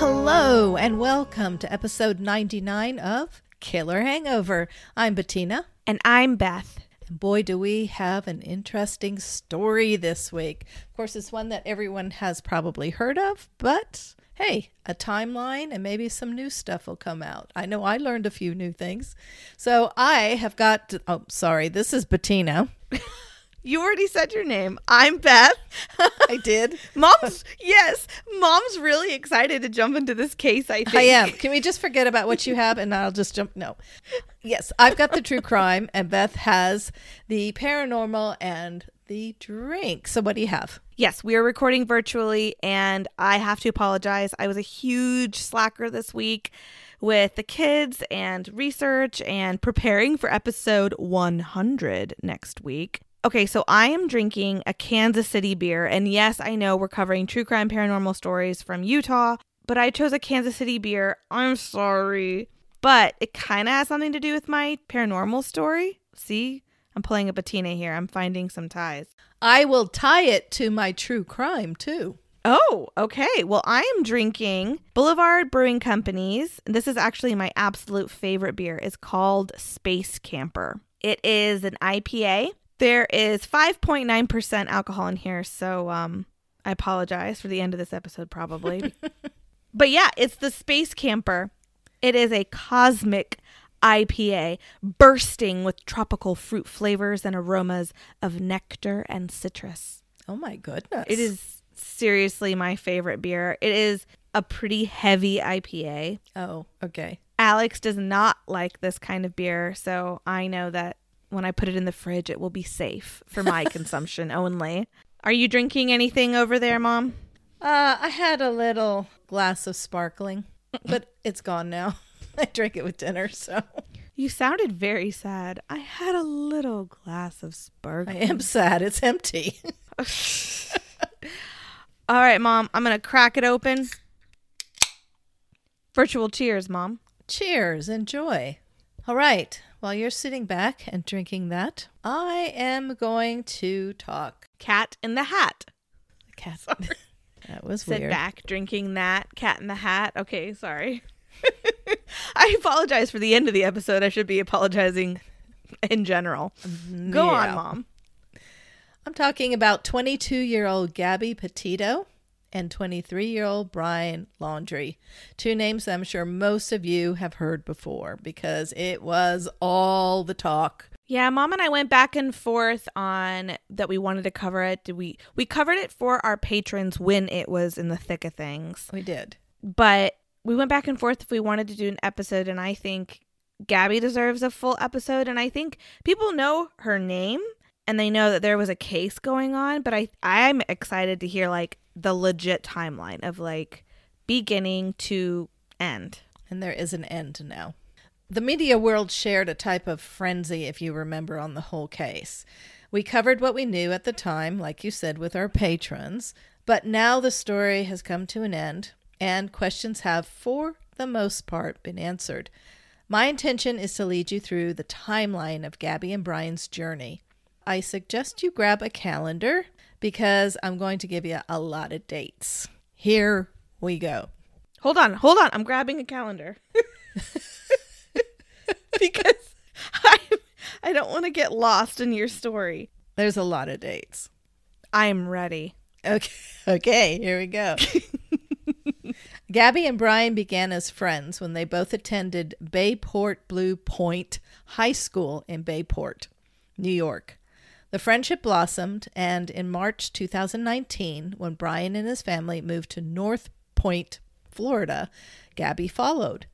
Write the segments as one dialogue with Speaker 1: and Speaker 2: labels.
Speaker 1: Hello, and welcome to episode 99 of Killer Hangover. I'm Bettina.
Speaker 2: And I'm Beth.
Speaker 1: And boy, do we have an interesting story this week. Of course, it's one that everyone has probably heard of, but hey, a timeline and maybe some new stuff will come out. I know I learned a few new things. So I have got, to, oh, sorry, this is Bettina.
Speaker 2: You already said your name. I'm Beth.
Speaker 1: I did.
Speaker 2: Mom's, yes, mom's really excited to jump into this case, I think.
Speaker 1: I am. Can we just forget about what you have and I'll just jump? No. Yes, I've got the true crime, and Beth has the paranormal and the drink. So, what do you have?
Speaker 2: Yes, we are recording virtually, and I have to apologize. I was a huge slacker this week with the kids and research and preparing for episode 100 next week. Okay, so I am drinking a Kansas City beer. And yes, I know we're covering true crime paranormal stories from Utah, but I chose a Kansas City beer. I'm sorry. But it kind of has something to do with my paranormal story. See, I'm playing a patina here. I'm finding some ties.
Speaker 1: I will tie it to my true crime too.
Speaker 2: Oh, okay. Well, I am drinking Boulevard Brewing Company's. This is actually my absolute favorite beer. It's called Space Camper. It is an IPA. There is 5.9% alcohol in here, so um I apologize for the end of this episode probably. but yeah, it's the Space Camper. It is a cosmic IPA bursting with tropical fruit flavors and aromas of nectar and citrus.
Speaker 1: Oh my goodness.
Speaker 2: It is seriously my favorite beer. It is a pretty heavy IPA.
Speaker 1: Oh, okay.
Speaker 2: Alex does not like this kind of beer, so I know that when I put it in the fridge, it will be safe for my consumption only. Are you drinking anything over there, Mom?
Speaker 1: Uh, I had a little glass of sparkling, but it's gone now. I drank it with dinner, so.
Speaker 2: You sounded very sad. I had a little glass of
Speaker 1: spark.
Speaker 2: I
Speaker 1: am sad. It's empty.
Speaker 2: All right, Mom, I'm going to crack it open. Virtual cheers, Mom.
Speaker 1: Cheers. Enjoy. All right. While you're sitting back and drinking that, I am going to talk.
Speaker 2: Cat in the Hat.
Speaker 1: Cat. that was
Speaker 2: Sit
Speaker 1: weird.
Speaker 2: back drinking that. Cat in the Hat. Okay, sorry. I apologize for the end of the episode. I should be apologizing in general. Mm-hmm. Go
Speaker 1: Yeah.
Speaker 2: on, Mom.
Speaker 1: I'm talking about 22 year old Gabby Petito and 23 year old Brian Laundrie. Two names I'm sure most of you have heard before because it was all the talk.
Speaker 2: Yeah, mom and I went back and forth on that we wanted to cover it. Did we we covered it for our patrons when it was in the thick of things.
Speaker 1: We did.
Speaker 2: But we went back and forth if we wanted to do an episode and I think Gabby deserves a full episode and I think people know her name and they know that there was a case going on, but I I'm excited to hear like the legit timeline of like beginning to end.
Speaker 1: And there is an end now. The media world shared a type of frenzy, if you remember, on the whole case. We covered what we knew at the time, like you said, with our patrons, but now the story has come to an end, and questions have, for the most part, been answered. My intention is to lead you through the timeline of Gabby and Brian's journey. I suggest you grab a calendar because I'm going to give you a lot of dates. Here we go.
Speaker 2: Hold on, hold on. I'm grabbing a calendar. because I I don't want to get lost in your story.
Speaker 1: There's a lot of dates.
Speaker 2: I'm ready.
Speaker 1: Okay, okay, here we go. Gabby and Brian began as friends when they both attended Bayport Blue Point High School in Bayport, New York. The friendship blossomed, and in March 2019, when Brian and his family moved to North Port, Florida, Gabby followed.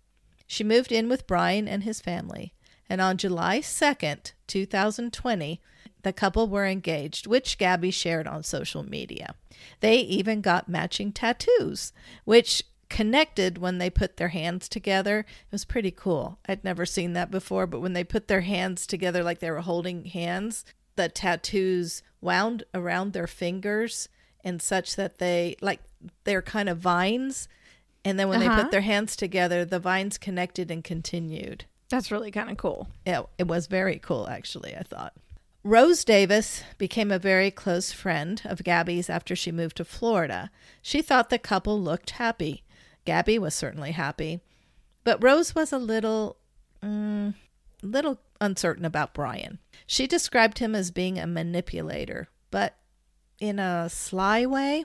Speaker 1: She moved in with Brian and his family, and on July 2nd, 2020, the couple were engaged, which Gabby shared on social media. They even got matching tattoos, which connected when they put their hands together. It was pretty cool. I'd never seen that before, but when they put their hands together like they were holding hands, the tattoos wound around their fingers and such that they like they're kind of vines. And then when they
Speaker 2: Uh-huh.
Speaker 1: put their hands together, the vines connected and continued.
Speaker 2: That's really kind of cool.
Speaker 1: Yeah, it was very cool, actually, I thought. Rose Davis became a very close friend of Gabby's after she moved to Florida. She thought the couple looked happy. Gabby was certainly happy, but Rose was a little, mm, little uncertain about Brian. She described him as being a manipulator, but in a sly way.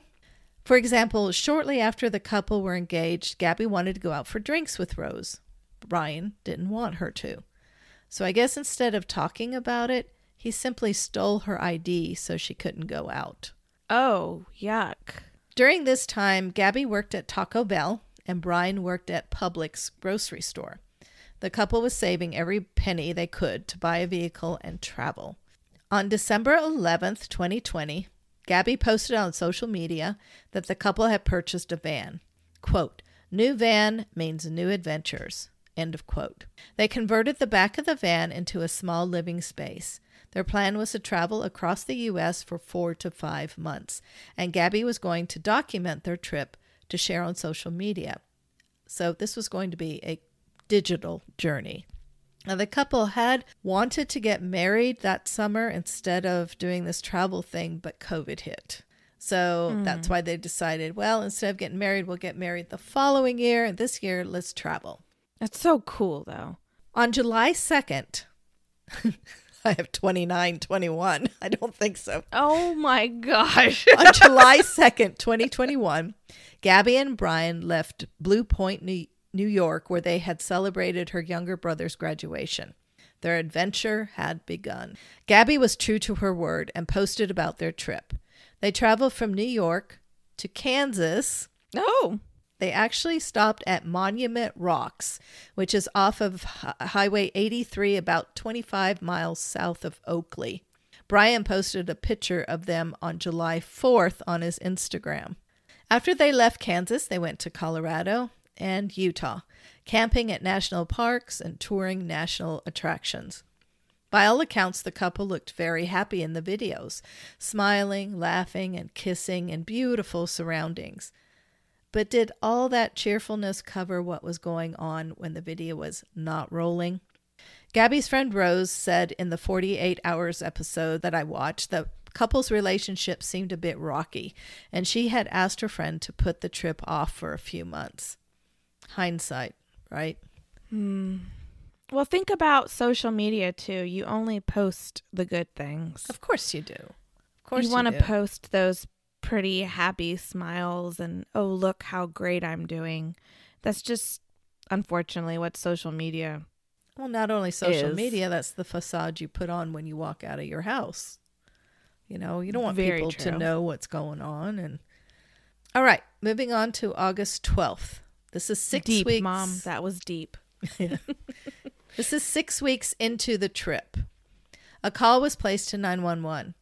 Speaker 1: For example, shortly after the couple were engaged, Gabby wanted to go out for drinks with Rose. Brian didn't want her to. So I guess instead of talking about it, he simply stole her ID so she couldn't go out.
Speaker 2: Oh, yuck.
Speaker 1: During this time, Gabby worked at Taco Bell and Brian worked at Publix grocery store. The couple was saving every penny they could to buy a vehicle and travel. On December 11th, 2020, Gabby posted on social media that the couple had purchased a van. Quote, New van means new adventures. End of quote. They converted the back of the van into a small living space. Their plan was to travel across the U.S. for four to five months, and Gabby was going to document their trip to share on social media. So this was going to be a digital journey. Now, the couple had wanted to get married that summer instead of doing this travel thing, but COVID hit. So mm. that's why they decided, well, instead of getting married, we'll get married the following year. And this year, let's travel.
Speaker 2: That's so cool, though.
Speaker 1: On July 2nd, I have 29, 21. I don't think so.
Speaker 2: Oh my gosh.
Speaker 1: On July 2nd, 2021, Gabby and Brian left Blue Point, New New York, where they had celebrated her younger brother's graduation. Their adventure had begun. Gabby was true to her word and posted about their trip. They traveled from New York to Kansas.
Speaker 2: Oh.
Speaker 1: They actually stopped at Monument Rocks, which is off of Highway 83, about 25 miles south of Oakley. Brian posted a picture of them on July 4th on his Instagram. After they left Kansas, they went to Colorado, and Utah, camping at national parks and touring national attractions. By all accounts, the couple looked very happy in the videos, smiling, laughing, and kissing in beautiful surroundings. But did all that cheerfulness cover what was going on when the video was not rolling? Gabby's friend Rose said in the 48 Hours episode that I watched that the couple's relationship seemed a bit rocky, and she had asked her friend to put the trip off for a few months hindsight, right?
Speaker 2: Hmm. Well, think about social media too. You only post the good things.
Speaker 1: Of course you do. Of course
Speaker 2: you want to post those pretty happy smiles and oh look how great I'm doing. That's just unfortunately what social media
Speaker 1: well, not only social is. media, that's the facade you put on when you walk out of your house. You know, you don't want Very people true. to know what's going on and All right, moving on to August 12th. This is six
Speaker 2: deep,
Speaker 1: weeks.
Speaker 2: Mom, that was deep.
Speaker 1: this is six weeks into the trip. A call was placed to 911.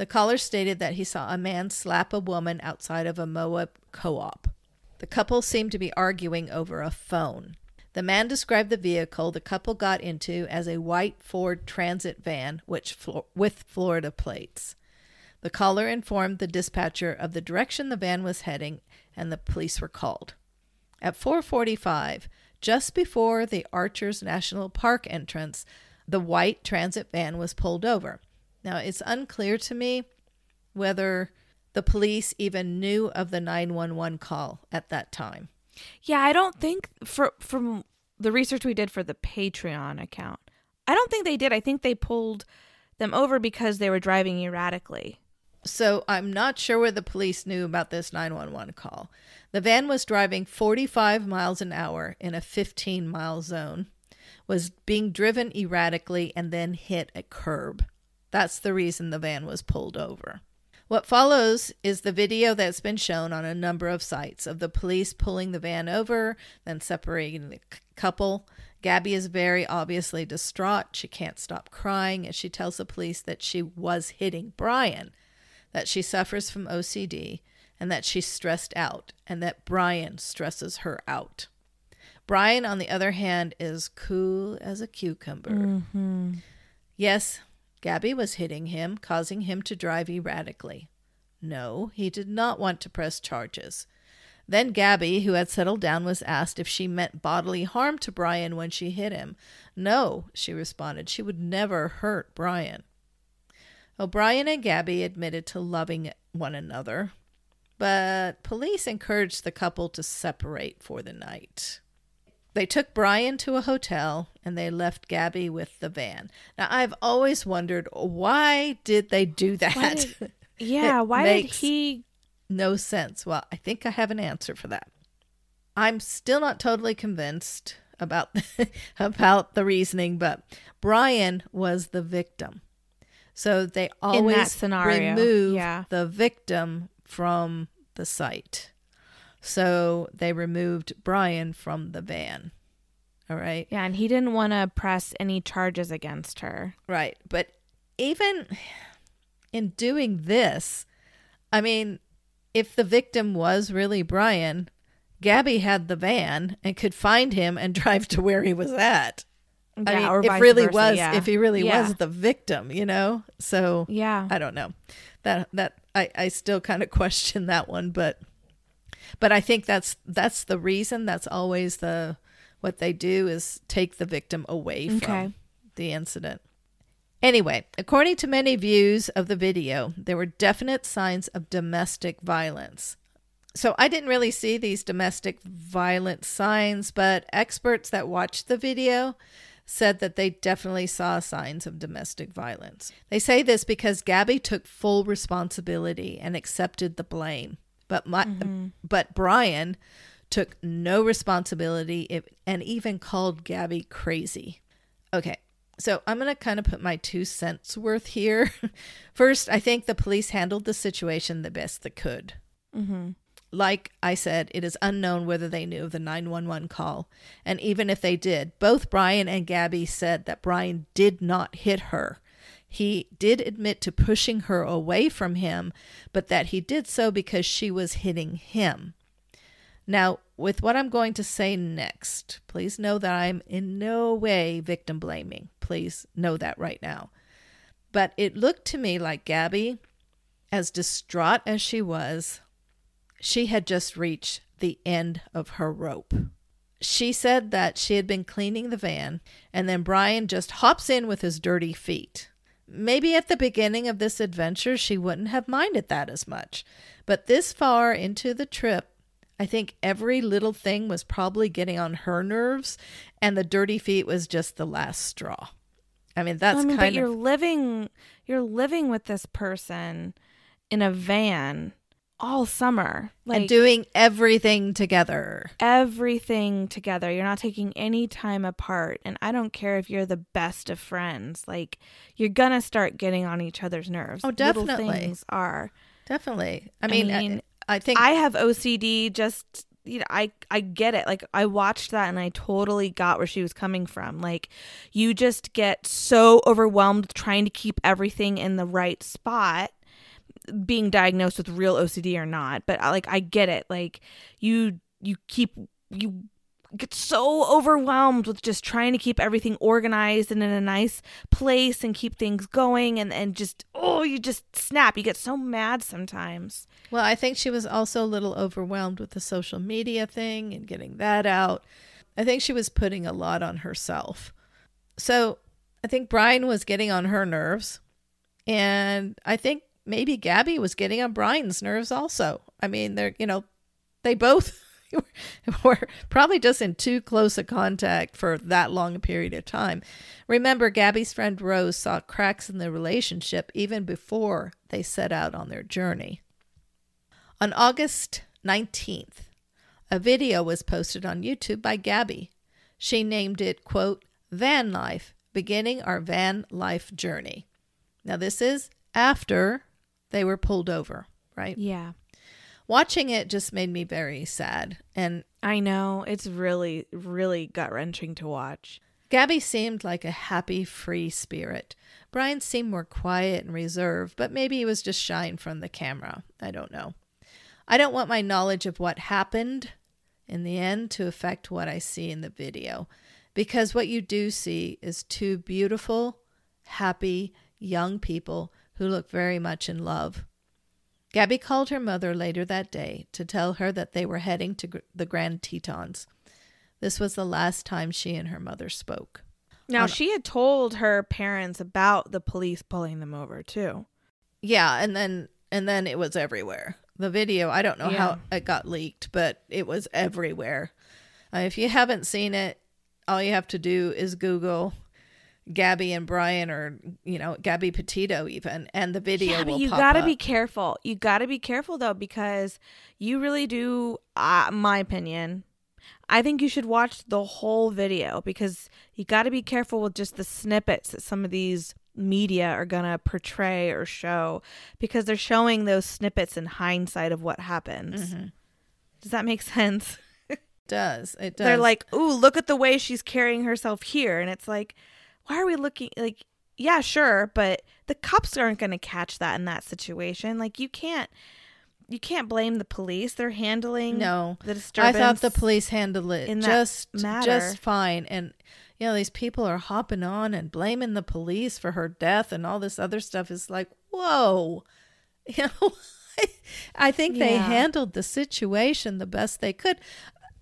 Speaker 1: The caller stated that he saw a man slap a woman outside of a Moab co op. The couple seemed to be arguing over a phone. The man described the vehicle the couple got into as a white Ford Transit van which with Florida plates. The caller informed the dispatcher of the direction the van was heading and the police were called. At 4:45, just before the Arches National Park entrance, the white transit van was pulled over. Now, it's unclear to me whether the police even knew of the 911 call at that time.
Speaker 2: Yeah, I don't think for from the research we did for the Patreon account. I don't think they did. I think they pulled them over because they were driving erratically.
Speaker 1: So I'm not sure where the police knew about this 911 call. The van was driving 45 miles an hour in a 15 mile zone, was being driven erratically, and then hit a curb. That's the reason the van was pulled over. What follows is the video that's been shown on a number of sites of the police pulling the van over, then separating the couple. Gabby is very obviously distraught. She can't stop crying as she tells the police that she was hitting Brian that she suffers from OCD and that she's stressed out and that Brian stresses her out. Brian, on the other hand, is cool as a cucumber. Mm-hmm. Yes, Gabby was hitting him, causing him to drive erratically. No, he did not want to press charges. Then Gabby, who had settled down, was asked if she meant bodily harm to Brian when she hit him. No, she responded, she would never hurt Brian. O'Brien and Gabby admitted to loving one another, but police encouraged the couple to separate for the night. They took Brian to a hotel and they left Gabby with the van. Now, I've always wondered why did they do that?
Speaker 2: Why did- Yeah, why did he?
Speaker 1: no sense. Well, I think I have an answer for that. I'm still not totally convinced about about the reasoning, but Brian was the victim. So they always remove
Speaker 2: yeah.
Speaker 1: the victim from the site. So they removed Brian from the van. All right.
Speaker 2: Yeah, and he didn't want to press any charges against her.
Speaker 1: Right. But even in doing this, I mean, if the victim was really Brian, Gabby had the van and could find him and drive to where he was at. I
Speaker 2: Yeah,
Speaker 1: mean,
Speaker 2: or
Speaker 1: if really
Speaker 2: versa,
Speaker 1: was,
Speaker 2: yeah.
Speaker 1: if he really
Speaker 2: Yeah.
Speaker 1: was the victim, you know. So
Speaker 2: Yeah.
Speaker 1: I don't know. That that I I still kind of question that one, but but I think that's that's the reason. That's always the what they do is take the victim away from
Speaker 2: Okay.
Speaker 1: the incident. Anyway, according to many views of the video, there were definite signs of domestic violence. So I didn't really see these domestic violence signs, but experts that watched the video said that they definitely saw signs of domestic violence. They say this because Gabby took full responsibility and accepted the blame. But my, but Brian took no responsibility if, and even called Gabby crazy. Okay. So I'm going to kind of put my two cents worth here. First, I think the police handled the situation the best they could. Mm-hmm. Like I said, it is unknown whether they knew of the 911 call. And even if they did, both Brian and Gabby said that Brian did not hit her. He did admit to pushing her away from him, but that he did so because she was hitting him. Now, with what I'm going to say next, please know that I'm in no way victim blaming. Please know that right now. But it looked to me like Gabby, as distraught as she was, she had just reached the end of her rope. She said that she had been cleaning the van, and then Brian just hops in with his dirty feet. Maybe at the beginning of this adventure, she wouldn't have minded that as much. But this far into the trip, I think every little thing was probably getting on her nerves, and the dirty feet was just the last straw. I mean, that's
Speaker 2: I mean, but
Speaker 1: kind
Speaker 2: you're living you're living with this person in a van all summer. Like
Speaker 1: and doing everything together.
Speaker 2: everything together. You're not taking any time apart. And I don't care if you're the best of friends. Like you're gonna start getting on each other's nerves.
Speaker 1: Oh,
Speaker 2: Little
Speaker 1: definitely.
Speaker 2: things are.
Speaker 1: Definitely. I mean, I,
Speaker 2: mean,
Speaker 1: I think
Speaker 2: I have OCD just you know, I I get it. Like I watched that and I totally got where she was coming from. Like you just get so overwhelmed trying to keep everything in the right spot being diagnosed with real OCD or not, but like I get it. Like you you keep you get so overwhelmed with just trying to keep everything organized and in a nice place and keep things going and and just oh you just snap. You get so mad sometimes.
Speaker 1: Well, I think she was also a little overwhelmed with the social media thing and getting that out. I think she was putting a lot on herself. So I think Brian was getting on her nerves. And I think maybe Gabby was getting on Brian's nerves also. I mean, they're, you know, they both were probably just in too close a contact for that long a period of time. Remember, Gabby's friend Rose saw cracks in the relationship even before they set out on their journey. On August 19th, a video was posted on YouTube by Gabby. She named it, quote, Van Life, beginning our van life journey. Now, this is after they were pulled over, right?
Speaker 2: Yeah.
Speaker 1: Watching it just made me very sad. And
Speaker 2: I know. It's really, really gut wrenching to watch.
Speaker 1: Gabby seemed like a happy, free spirit. Brian seemed more quiet and reserved, but maybe he was just shying from the camera. I don't know. I don't want my knowledge of what happened in the end to affect what I see in the video, because what you do see is two beautiful, happy, young people who look very much in love. Gabby called her mother later that day to tell her that they were heading to gr- the Grand Tetons. This was the last time she and her mother spoke.
Speaker 2: Now, she had told her parents about the police pulling them over, too.
Speaker 1: yeah, and then and then it was everywhere. The video, I don't know how it got leaked, but it was everywhere. Uh, if you haven't seen it, all you have to do is Google Gabby and Brian, or you know Gabby Petito, even, and the video
Speaker 2: Yeah, but you gotta
Speaker 1: up.
Speaker 2: be careful. You gotta be careful though, because you really do. Uh, my opinion, I think you should watch the whole video because you gotta be careful with just the snippets that some of these media are gonna portray or show because they're showing those snippets in hindsight of what happens.
Speaker 1: Mm-hmm.
Speaker 2: Does that make sense?
Speaker 1: It does it does?
Speaker 2: They're like, "Ooh, look at the way she's carrying herself here," and it's like, why are we looking like? Yeah, sure, but the cops aren't going to catch that in that situation. Like, you can't, you can't blame the police. They're handling
Speaker 1: no.
Speaker 2: the disturbance.
Speaker 1: I thought the police handled it
Speaker 2: in
Speaker 1: just
Speaker 2: matter.
Speaker 1: just fine, and you know these people are hopping on and blaming the police for her death and all this other stuff. Is like, whoa, you know. I think they handled the situation the best they could.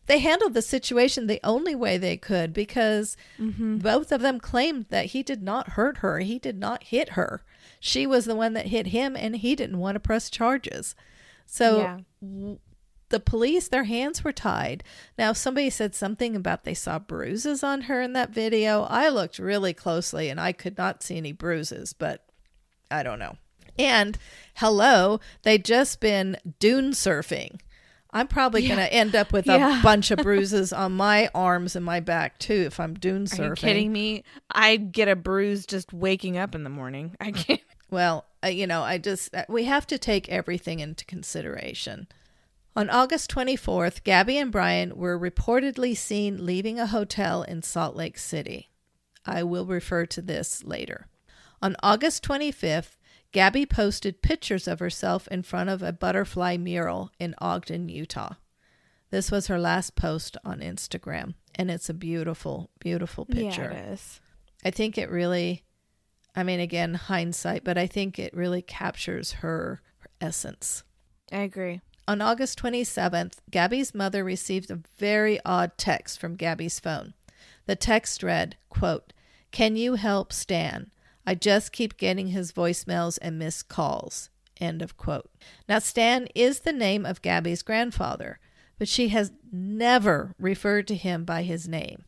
Speaker 1: They handled the situation the only way they could because
Speaker 2: Mm-hmm.
Speaker 1: both of them claimed that he did not hurt her. He did not hit her. She was the one that hit him, and he didn't want to press charges. So
Speaker 2: Yeah.
Speaker 1: w- the police, their hands were tied. Now, somebody said something about they saw bruises on her in that video. I looked really closely and I could not see any bruises, but I don't know. And hello, they just been dune surfing. I'm probably going to end up with
Speaker 2: Yeah.
Speaker 1: a bunch of bruises on my arms and my back too if I'm dune surfing.
Speaker 2: Are you kidding me? I get a bruise just waking up in the morning. I can't.
Speaker 1: Well, uh, you know, I just, uh, we have to take everything into consideration. On August 24th, Gabby and Brian were reportedly seen leaving a hotel in Salt Lake City. I will refer to this later. On August 25th, Gabby posted pictures of herself in front of a butterfly mural in Ogden, Utah. This was her last post on Instagram, and it's a beautiful, beautiful picture.
Speaker 2: Yeah, it is.
Speaker 1: I think it really, I mean, again, hindsight, but I think it really captures her, her essence.
Speaker 2: I agree.
Speaker 1: On August 27th, Gabby's mother received a very odd text from Gabby's phone. The text read, quote, Can you help Stan? I just keep getting his voicemails and missed calls. End of quote. Now, Stan is the name of Gabby's grandfather, but she has never referred to him by his name.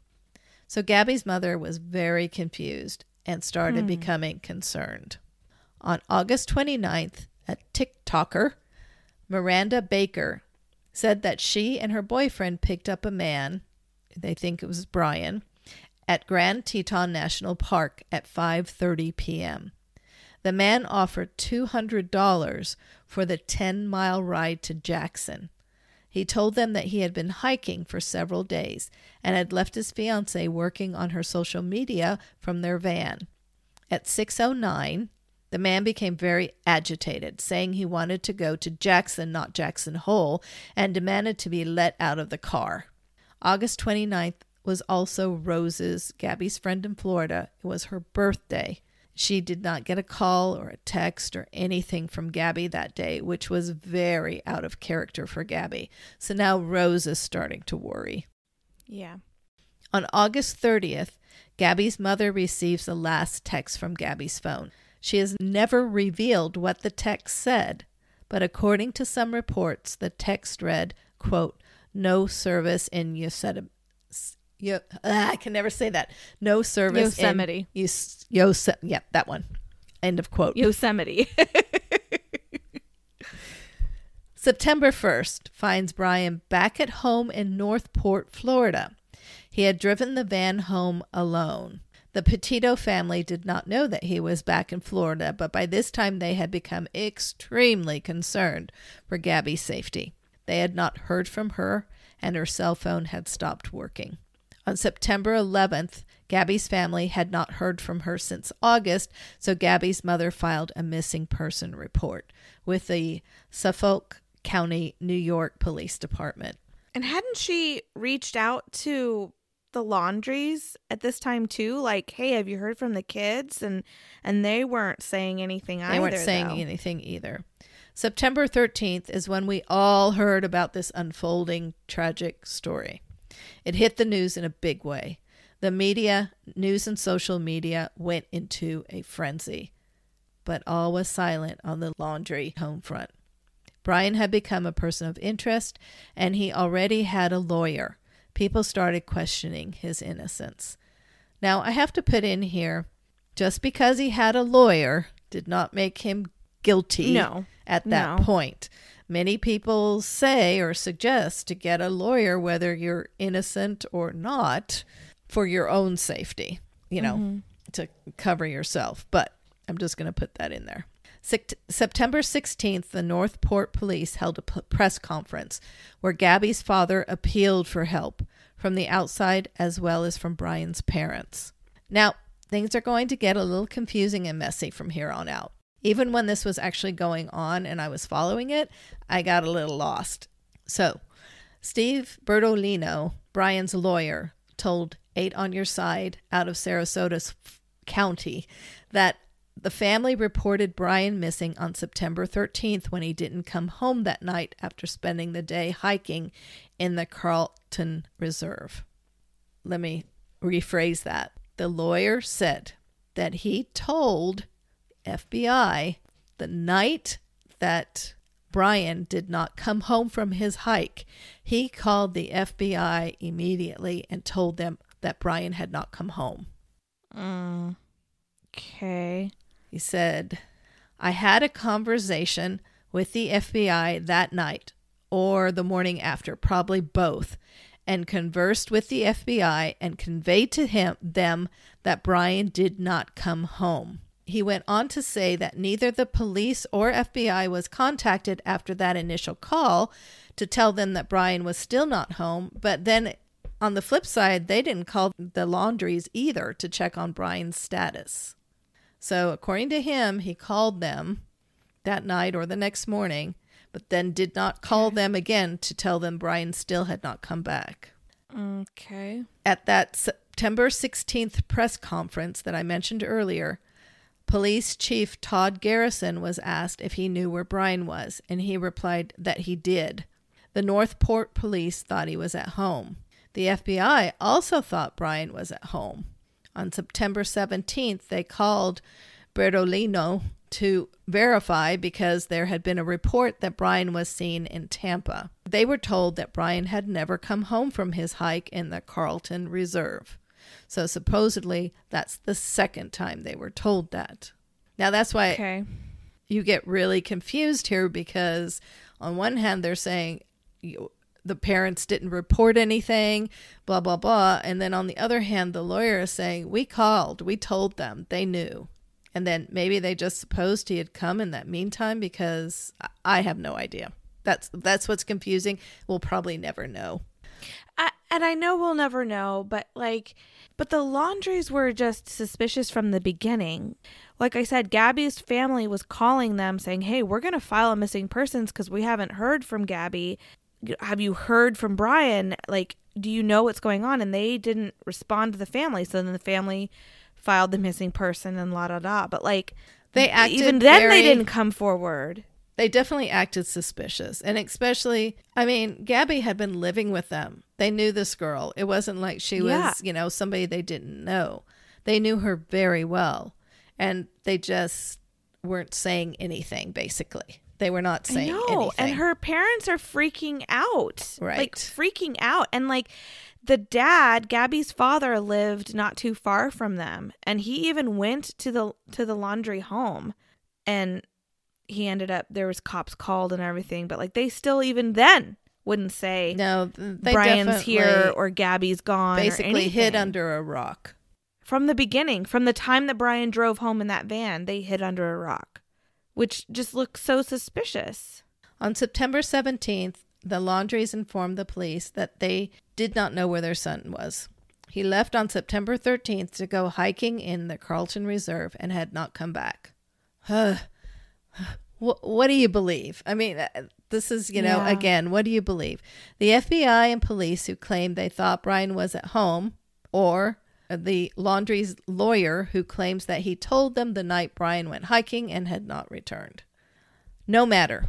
Speaker 1: So Gabby's mother was very confused and started hmm. becoming concerned. On August 29th, a TikToker, Miranda Baker, said that she and her boyfriend picked up a man, they think it was Brian, at Grand Teton National Park at 5:30 p.m. The man offered $200 for the 10-mile ride to Jackson. He told them that he had been hiking for several days and had left his fiancee working on her social media from their van. At 6:09, the man became very agitated, saying he wanted to go to Jackson, not Jackson Hole, and demanded to be let out of the car. August 29th was also Rose's, Gabby's friend in Florida. It was her birthday. She did not get a call or a text or anything from Gabby that day, which was very out of character for Gabby. So now Rose is starting to worry.
Speaker 2: Yeah.
Speaker 1: On August 30th, Gabby's mother receives the last text from Gabby's phone. She has never revealed what the text said, but according to some reports, the text read, quote, no service in Yosemite. Yo, ah, I can never say that. No service
Speaker 2: Yosemite.
Speaker 1: in Yos, Yose, yeah, that one. End of quote.
Speaker 2: Yosemite.
Speaker 1: September 1st finds Brian back at home in Northport, Florida. He had driven the van home alone. The Petito family did not know that he was back in Florida, but by this time they had become extremely concerned for Gabby's safety. They had not heard from her, and her cell phone had stopped working. On September 11th, Gabby's family had not heard from her since August, so Gabby's mother filed a missing person report with the Suffolk County, New York Police Department.
Speaker 2: and hadn't she reached out to the Laundries at this time too? Like, hey, have you heard from the kids? And and they weren't saying anything
Speaker 1: They
Speaker 2: either.
Speaker 1: weren't saying
Speaker 2: though.
Speaker 1: anything either. September 13th is when we all heard about this unfolding tragic story. It hit the news in a big way. The media, news and social media went into a frenzy. but all was silent on the Laundrie home front. Brian had become a person of interest, and he already had a lawyer. People started questioning his innocence. Now, I have to put in here just because he had a lawyer did not make him guilty
Speaker 2: No.
Speaker 1: at that
Speaker 2: No.
Speaker 1: point. Many people say or suggest to get a lawyer, whether you're innocent or not, for your own safety, you know, mm-hmm. to cover yourself. But I'm just going to put that in there. September 16th, the Northport police held a p- press conference where Gabby's father appealed for help from the outside as well as from Brian's parents. Now, things are going to get a little confusing and messy from here on out. Even when this was actually going on and I was following it, I got a little lost. So, Steve Bertolino, Brian's lawyer, told Eight on Your Side out of Sarasota County that the family reported Brian missing on September 13th when he didn't come home that night after spending the day hiking in the Carlton Reserve. Let me rephrase that. The lawyer said that he told FBI the night that Brian did not come home from his hike, he called the FBI immediately and told them that Brian had not come home.
Speaker 2: Mm. Okay.
Speaker 1: He said, I had a conversation with the FBI that night or the morning after, probably both, and conversed with the FBI and conveyed to him them that Brian did not come home. He went on to say that neither the police or FBI was contacted after that initial call to tell them that Brian was still not home, but then on the flip side, they didn't call the Laundries either to check on Brian's status. So, according to him, he called them that night or the next morning, but then did not call them again to tell them Brian still had not come back.
Speaker 2: Okay.
Speaker 1: At that September 16th press conference that I mentioned earlier, Police Chief Todd Garrison was asked if he knew where Brian was, and he replied that he did. The Northport police thought he was at home. The FBI also thought Brian was at home. On September 17th, they called Bertolino to verify because there had been a report that Brian was seen in Tampa. They were told that Brian had never come home from his hike in the Carlton Reserve. So supposedly that's the second time they were told that. Now that's why
Speaker 2: Okay.
Speaker 1: you get really confused here because on one hand they're saying the parents didn't report anything blah blah blah. And then on the other hand the lawyer is saying we called we told them they knew. And then maybe they just supposed he had come in that meantime because I- i have no idea. That's that's what's confusing. We'll probably never know.
Speaker 2: I, and I know we'll never know, but like, but the Laundries were just suspicious from the beginning. Like I said, Gabby's family was calling them saying, "Hey, we're going to file a missing persons because we haven't heard from Gabby. Have you heard from Brian? Like, do you know what's going on?" And they didn't respond to the family, so then the family filed the missing person and la da da. But like,
Speaker 1: They acted
Speaker 2: even then
Speaker 1: very-
Speaker 2: they didn't come forward.
Speaker 1: They definitely acted suspicious. And especially i mean gabby had been living with them. They knew this girl. It wasn't like she
Speaker 2: Yeah.
Speaker 1: was you know somebody they didn't know. They knew her very well. And they just weren't saying anything basically. They were not saying anything
Speaker 2: and her parents are freaking out,
Speaker 1: Right.
Speaker 2: like freaking out, and like the dad, Gabby's father, lived not too far from them, and he even went to the to the Laundrie home, and he ended up there was cops called and everything, but like they still even then wouldn't say
Speaker 1: no
Speaker 2: Brian's here or Gabby's gone,
Speaker 1: basically hid under a rock
Speaker 2: from the beginning, from the time that Brian drove home in that van, they hid under a rock, which just looks so suspicious.
Speaker 1: On September 17th, the Laundries informed the police that they did not know where their son was. He left on September 13th to go hiking in the Carlton Reserve and had not come back. what, what do you believe? I mean, uh, this is, you know,
Speaker 2: Yeah.
Speaker 1: again, what do you believe? The FBI and police who claimed they thought Brian was at home, or the Laundrie's lawyer who claims that he told them the night Brian went hiking and had not returned. No matter.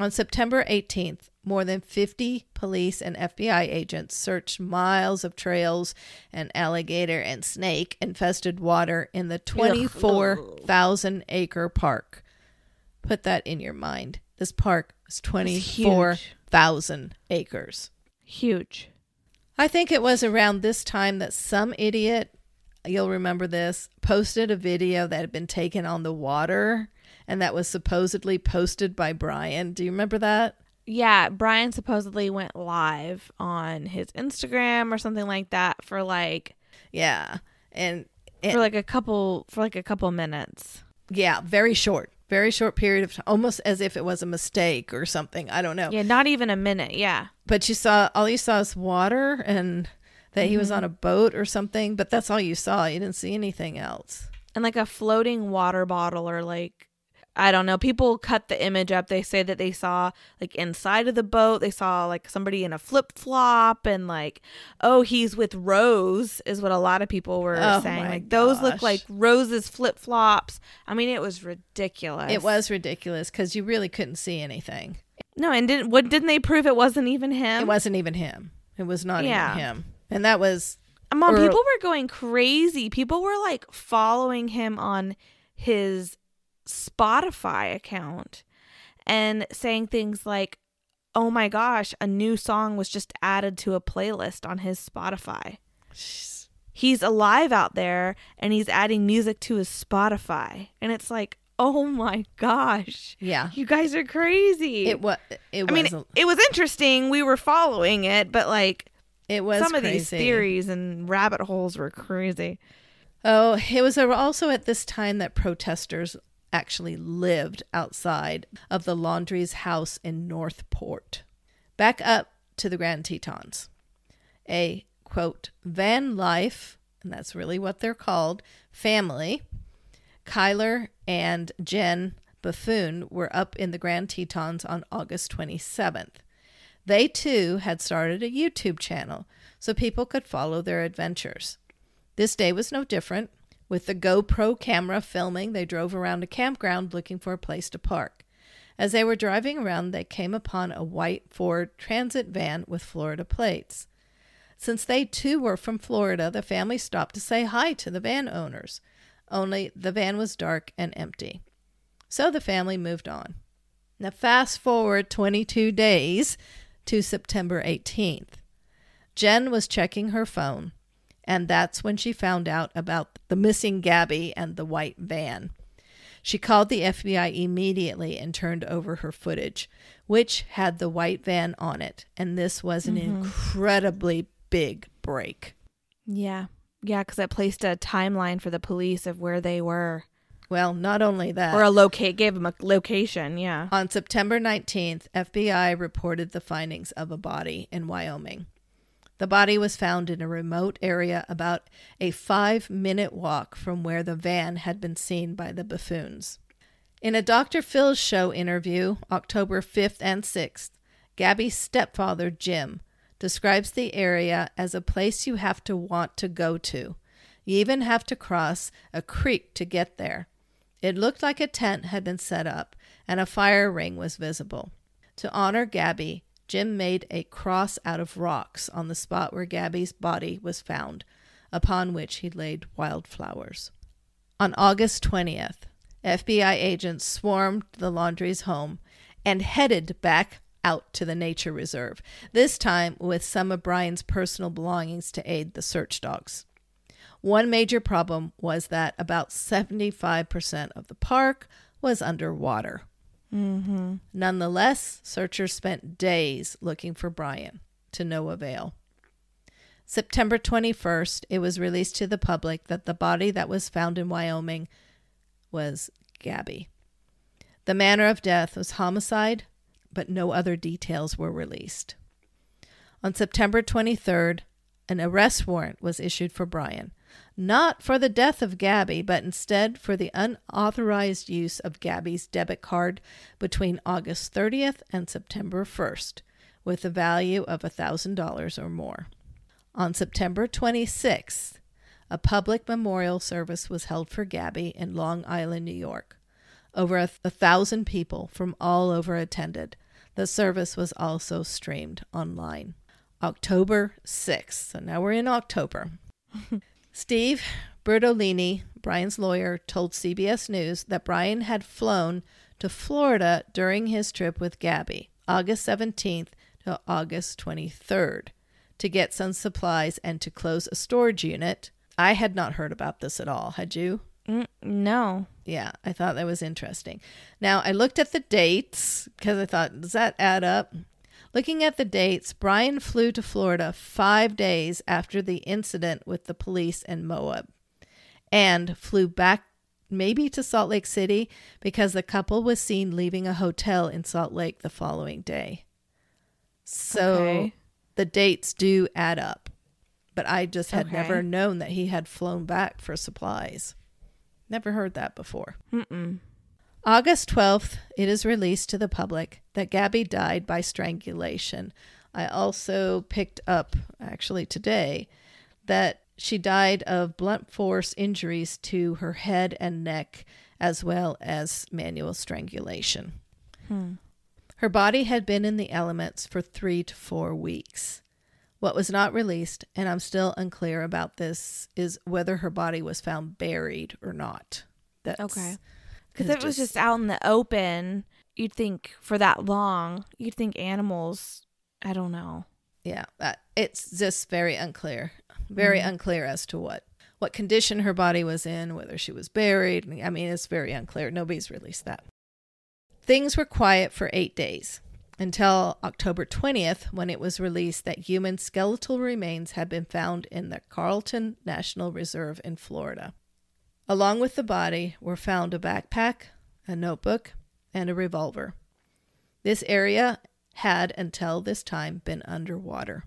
Speaker 1: On September 18th, more than 50 police and FBI agents searched miles of trails and alligator and snake infested water in the 24,000 acre park. Put that in your mind. This park is 24,000 acres.
Speaker 2: Huge.
Speaker 1: I think it was around this time that some idiot, you'll remember this, posted a video that had been taken on the water and that was supposedly posted by Brian. Do you remember that?
Speaker 2: Yeah, Brian supposedly went live on his Instagram or something like that for like
Speaker 1: Yeah. And, and
Speaker 2: for like a couple for like a couple minutes.
Speaker 1: yeah, very short. Very short period of time, almost as if it was a mistake or something. I don't know.
Speaker 2: Yeah, not even a minute. Yeah.
Speaker 1: But you saw all you saw is water and that he was
Speaker 2: Mm-hmm.
Speaker 1: on a boat or something, but that's all you saw. You didn't see anything else.
Speaker 2: And like a floating water bottle or like I don't know. People cut the image up. They say that they saw like inside of the boat, they saw like somebody in a flip flop and like, oh, he's with Rose, is what a lot of people were
Speaker 1: Oh
Speaker 2: saying. Like those look like Rose's flip flops. I mean, it was ridiculous.
Speaker 1: It was ridiculous because you really couldn't see anything.
Speaker 2: no, and didn't what didn't they prove it wasn't even him?
Speaker 1: It wasn't even him. It was not
Speaker 2: Yeah.
Speaker 1: even him. And that was
Speaker 2: Mom,
Speaker 1: or-
Speaker 2: people were going crazy. People were like following him on his Spotify account and saying things like, oh my gosh, a new song was just added to a playlist on his Spotify. He's alive out there and he's adding music to his Spotify. And it's like, oh my gosh,
Speaker 1: yeah.
Speaker 2: you guys are crazy.
Speaker 1: It was. It was,
Speaker 2: I mean, it, was interesting. We were following it, but like
Speaker 1: it was
Speaker 2: some of these theories and rabbit holes were crazy.
Speaker 1: Oh, it was also at this time that protesters actually lived outside of the Laundrie's house in Northport. Back up to the Grand Tetons. A quote, van life, and that's really what they're called, family. Kyler and Jen Bethune were up in the Grand Tetons on August 27th. They too had started a YouTube channel so people could follow their adventures. This day was no different. With the GoPro camera filming, they drove around a campground looking for a place to park. As they were driving around, they came upon a white Ford Transit van with Florida plates. Since they too were from Florida, the family stopped to say hi to the van owners. Only the van was dark and empty. So the family moved on. Now, fast forward 22 days to September 18th. Jen was checking her phone, and that's when she found out about the missing Gabby and the white van. She called the FBI immediately and turned over her footage, which had the white van on it, and this was an mm-hmm. incredibly big break.
Speaker 2: Yeah. Yeah, because it placed a timeline for the police of where they were,
Speaker 1: Well, not only that,
Speaker 2: or a locate gave them a location. Yeah.
Speaker 1: On September 19th, FBI reported the findings of a body in Wyoming. The body was found in a remote area about a five minute walk from where the van had been seen by the Bethunes. In a Dr. Phil's show interview, October 5th and 6th, Gabby's stepfather, Jim, describes the area as a place you have to want to go to. You even have to cross a creek to get there. It looked like a tent had been set up and a fire ring was visible. To honor Gabby, Jim made a cross out of rocks on the spot where Gabby's body was found, upon which he laid wildflowers. On August 20th, FBI agents swarmed the Laundrie's home and headed back out to the nature reserve, this time with some of Brian's personal belongings to aid the search dogs. One major problem was that about 75% of the park was underwater.
Speaker 2: Mm-hmm.
Speaker 1: Nonetheless, searchers spent days looking for Brian to no avail. September 21st, it was released to the public that the body that was found in Wyoming was Gabby. The manner of death was homicide, but no other details were released. On September 23rd, an arrest warrant was issued for Brian, not for the death of Gabby, but instead for the unauthorized use of Gabby's debit card between August 30th and September 1st, with a value of $1,000 or more. On September 26th, a public memorial service was held for Gabby in Long Island, New York. Over a, th- a thousand people from all over attended. The service was also streamed online. October 6th. So now we're in October. Steve Bertolino, Brian's lawyer, told CBS News that Brian had flown to Florida during his trip with Gabby, August 17th to August 23rd, to get some supplies and to close a storage unit. I had not heard about this at all. Had you?
Speaker 2: Mm, no.
Speaker 1: Yeah, I thought that was interesting. Now, I looked at the dates because I thought, does that add up? Looking at the dates, Brian flew to Florida five days after the incident with the police in Moab and flew back maybe to Salt Lake City because the couple was seen leaving a hotel in Salt Lake the following day. So
Speaker 2: Okay.
Speaker 1: the dates do add up. But I just had
Speaker 2: Okay.
Speaker 1: never known that he had flown back for supplies. Never heard that before.
Speaker 2: Mm-mm.
Speaker 1: August 12th, it is released to the public that Gabby died by strangulation. I also picked up, actually today, that she died of blunt force injuries to her head and neck, as well as manual strangulation.
Speaker 2: Hmm.
Speaker 1: Her body had been in the elements for three to four weeks. What was not released, and I'm still unclear about this, is whether her body was found buried or not. That's,
Speaker 2: Okay. Because if it was just out in the open, you'd think for that long, you'd think animals. I don't know.
Speaker 1: yeah, uh, it's just very unclear, very unclear as to what what condition her body was in, whether she was buried. I mean, it's very unclear. Nobody's released that. Things were quiet for eight days until October 20th, when it was released that human skeletal remains had been found in the Carlton National Reserve in Florida. Along with the body were found a backpack, a notebook, and a revolver. This area had until this time been underwater.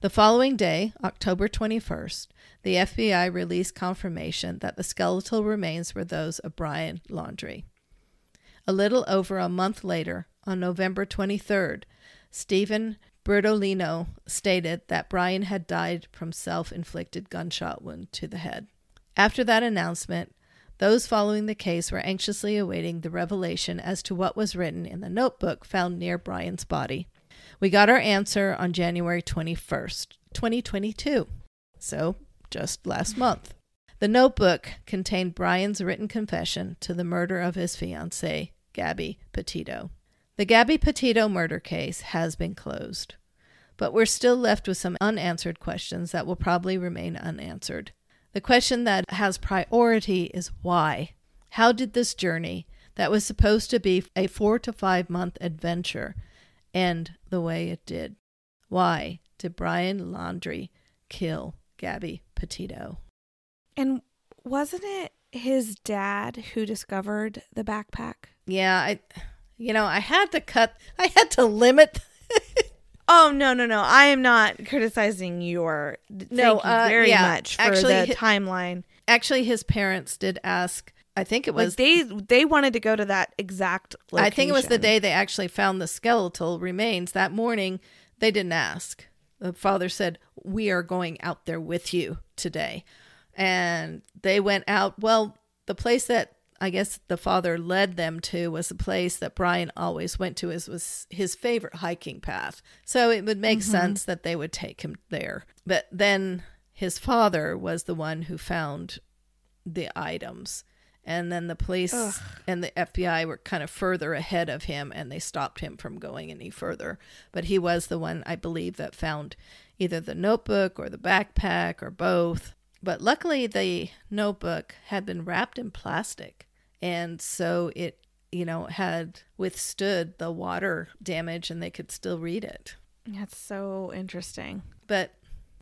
Speaker 1: The following day, October 21st, the FBI released confirmation that the skeletal remains were those of Brian Laundrie. A little over a month later, on November 23rd, Steven Bertolino stated that Brian had died from self inflicted gunshot wound to the head. After that announcement, those following the case were anxiously awaiting the revelation as to what was written in the notebook found near Brian's body. We got our answer on January 21st, 2022. So, just last month. The notebook contained Brian's written confession to the murder of his fiancée, Gabby Petito. The Gabby Petito murder case has been closed, but we're still left with some unanswered questions that will probably remain unanswered. The question that has priority is why? How did this journey, that was supposed to be a four to five month adventure, end the way it did? Why did Brian Laundrie kill Gabby Petito?
Speaker 2: And wasn't it his dad who discovered the backpack?
Speaker 1: Yeah, I, you know, I had to cut, I had to limit.
Speaker 2: Oh no no no! I am not criticizing your.
Speaker 1: No,
Speaker 2: thank you
Speaker 1: uh,
Speaker 2: very
Speaker 1: yeah,
Speaker 2: much for
Speaker 1: actually,
Speaker 2: the
Speaker 1: hi-
Speaker 2: timeline.
Speaker 1: Actually, his parents did ask. I think it
Speaker 2: Like
Speaker 1: was.
Speaker 2: they they wanted to go to that exact. Location.
Speaker 1: I think it was the day they actually found the skeletal remains. That morning, they didn't ask. The father said, "We are going out there with you today," and they went out. Well, the place that I guess the father led them to was the place that Brian always went to. Is was his favorite hiking path. So it would make mm-hmm. sense that they would take him there. But then his father was the one who found the items. And then the police
Speaker 2: Ugh.
Speaker 1: and the FBI were kind of further ahead of him and they stopped him from going any further. But he was the one, I believe, that found either the notebook or the backpack or both. But luckily, the notebook had been wrapped in plastic. And so it, you know, had withstood the water damage and they could still read it
Speaker 2: That's so interesting.
Speaker 1: but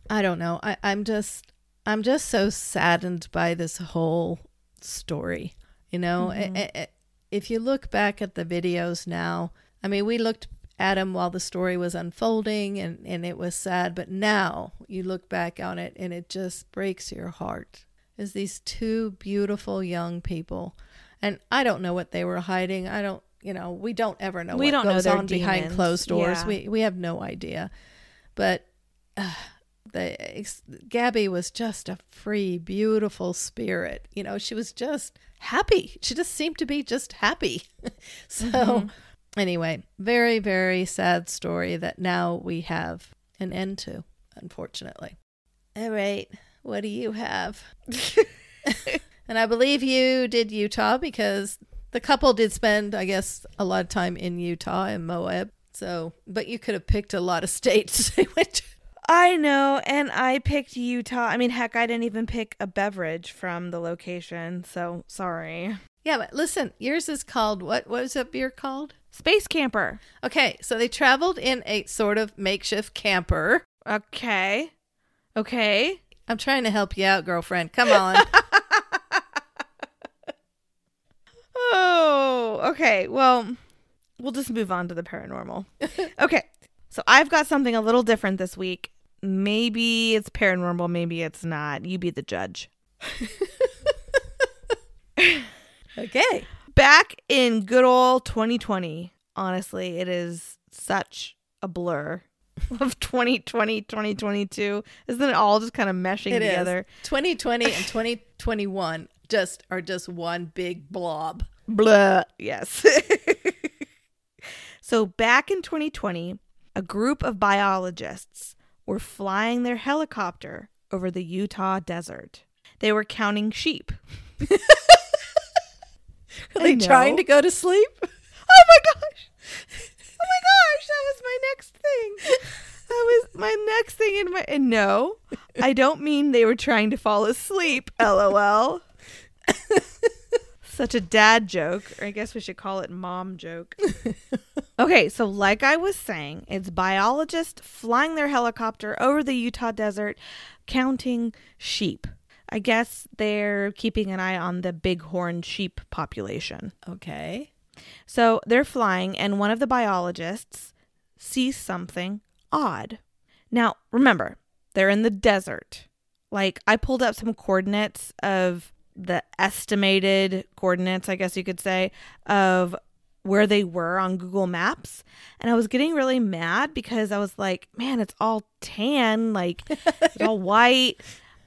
Speaker 1: I don't know. I, I'm just I'm just so saddened by this whole story. You know,
Speaker 2: Mhm.
Speaker 1: I- I- if you look back at the videos now, I mean, we looked them while the story was unfolding and, and it was sad, but now you look back on it and it just breaks your heart. Is these two beautiful young people, and I don't know what they were hiding. I don't, you know, we don't ever know
Speaker 2: We
Speaker 1: what
Speaker 2: don't know
Speaker 1: goes
Speaker 2: their
Speaker 1: on behind closed doors.
Speaker 2: Yeah.
Speaker 1: We we have no idea, but uh, the Gabby was just a free, beautiful spirit. You know, she was just happy. She just seemed to be just happy. so,
Speaker 2: Mhm.
Speaker 1: Anyway, very, very sad story that now we have an end to, unfortunately. All right. What do you have? and I believe you did Utah because the couple did spend, I guess, a lot of time in Utah and Moab. So, but you could have picked a lot of states they went to.
Speaker 2: I know, and I picked Utah. I mean, heck, I didn't even pick a beverage from the location, so sorry.
Speaker 1: Yeah, but listen, yours is called what? What was that beer called?
Speaker 2: Space camper.
Speaker 1: Okay, so they traveled in a sort of makeshift camper.
Speaker 2: Okay. Okay.
Speaker 1: I'm trying to help you out, girlfriend. Come on.
Speaker 2: oh, okay. Well, we'll just move on to the paranormal. okay. So I've got something a little different this week. Maybe it's paranormal, maybe it's not. You be the judge.
Speaker 1: okay.
Speaker 2: Back in good old 2020, honestly, it is such a blur of 2020, 2022. Isn't it all just kind of meshing
Speaker 1: It is.
Speaker 2: together?
Speaker 1: 2020 and 2021 just are just one big blob.
Speaker 2: Blah. Yes. so back in 2020, a group of biologists were flying their helicopter over the Utah desert. They were counting sheep.
Speaker 1: Are they trying to go to sleep?
Speaker 2: Oh my gosh. Oh my gosh, that was my next thing. That was my next thing in my and no, I don't mean they were trying to fall asleep, lol. Such a dad joke, or I guess we should call it mom joke. Okay, so like I was saying, it's biologists flying their helicopter over the Utah desert counting sheep. I guess they're keeping an eye on the bighorn sheep population.
Speaker 1: Okay.
Speaker 2: So they're flying, and one of the biologists sees something odd. Now, remember, they're in the desert. Like, I pulled up some coordinates of the estimated coordinates, I guess you could say, of where they were on Google Maps. And I was getting really mad because I was like, man, it's all tan, like, it's all white.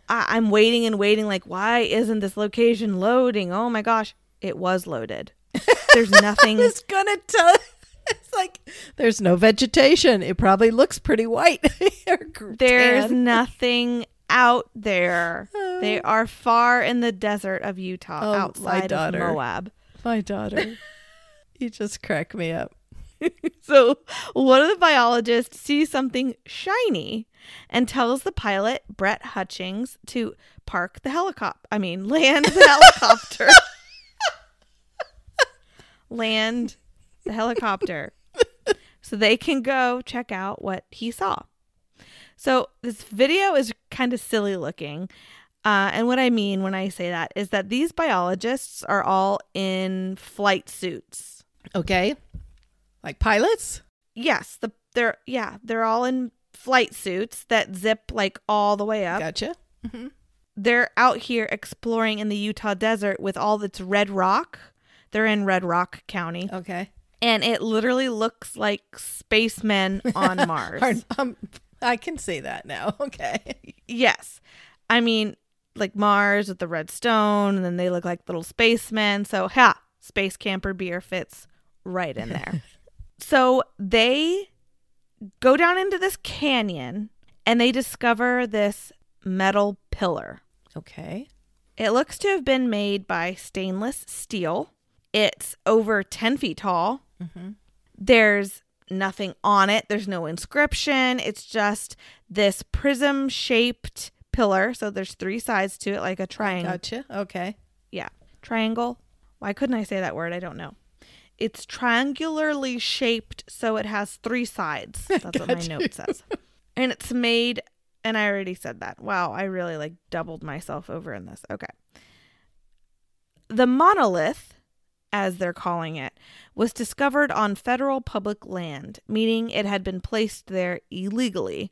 Speaker 2: I- I'm waiting and waiting, like, why isn't this location loading? Oh my gosh, it was loaded. There's nothing.
Speaker 1: I was gonna tell. It's like there's no vegetation. It probably looks pretty white.
Speaker 2: There's nothing out there. Uh. They are far in the desert of Utah,
Speaker 1: Oh,
Speaker 2: outside of. Moab.
Speaker 1: my daughter. you just crack me up.
Speaker 2: So one of the biologists sees something shiny and tells the pilot, Brett Hutchings, to park the helicopter. I mean, land the helicopter. land the helicopter. So they can go check out what he saw. So this video is kind of silly looking. Uh, and what I mean when I say that is that these biologists are all in flight suits.
Speaker 1: Okay. Like pilots?
Speaker 2: Yes, the they're yeah, they're all in flight suits that zip like all the way up.
Speaker 1: Gotcha.
Speaker 2: They're out here exploring in the Utah desert with all its red rock. They're in Red Rock County,
Speaker 1: Okay.
Speaker 2: and it literally looks like spacemen on Mars.
Speaker 1: Hard- um, I can see that now. Okay.
Speaker 2: Yes. I mean, like Mars with the red stone, and then they look like little spacemen. So, ha, space camper beer fits right in there. so, they go down into this canyon and they discover this metal pillar.
Speaker 1: Okay.
Speaker 2: It looks to have been made by stainless steel. It's over 10 feet tall. Mm-hmm. There's nothing on it, there's no inscription. It's just this prism shaped pillar. So there's three sides to it, like a triangle.
Speaker 1: Gotcha. Okay.
Speaker 2: Yeah. Triangle. Why couldn't I say that word? I don't know. It's triangularly shaped, so it has three sides. That's what my
Speaker 1: you.
Speaker 2: note says. And it's made, and I already said that. Wow, I really like doubled myself over in this. Okay. The monolith, as they're calling it, was discovered on federal public land, meaning it had been placed there illegally.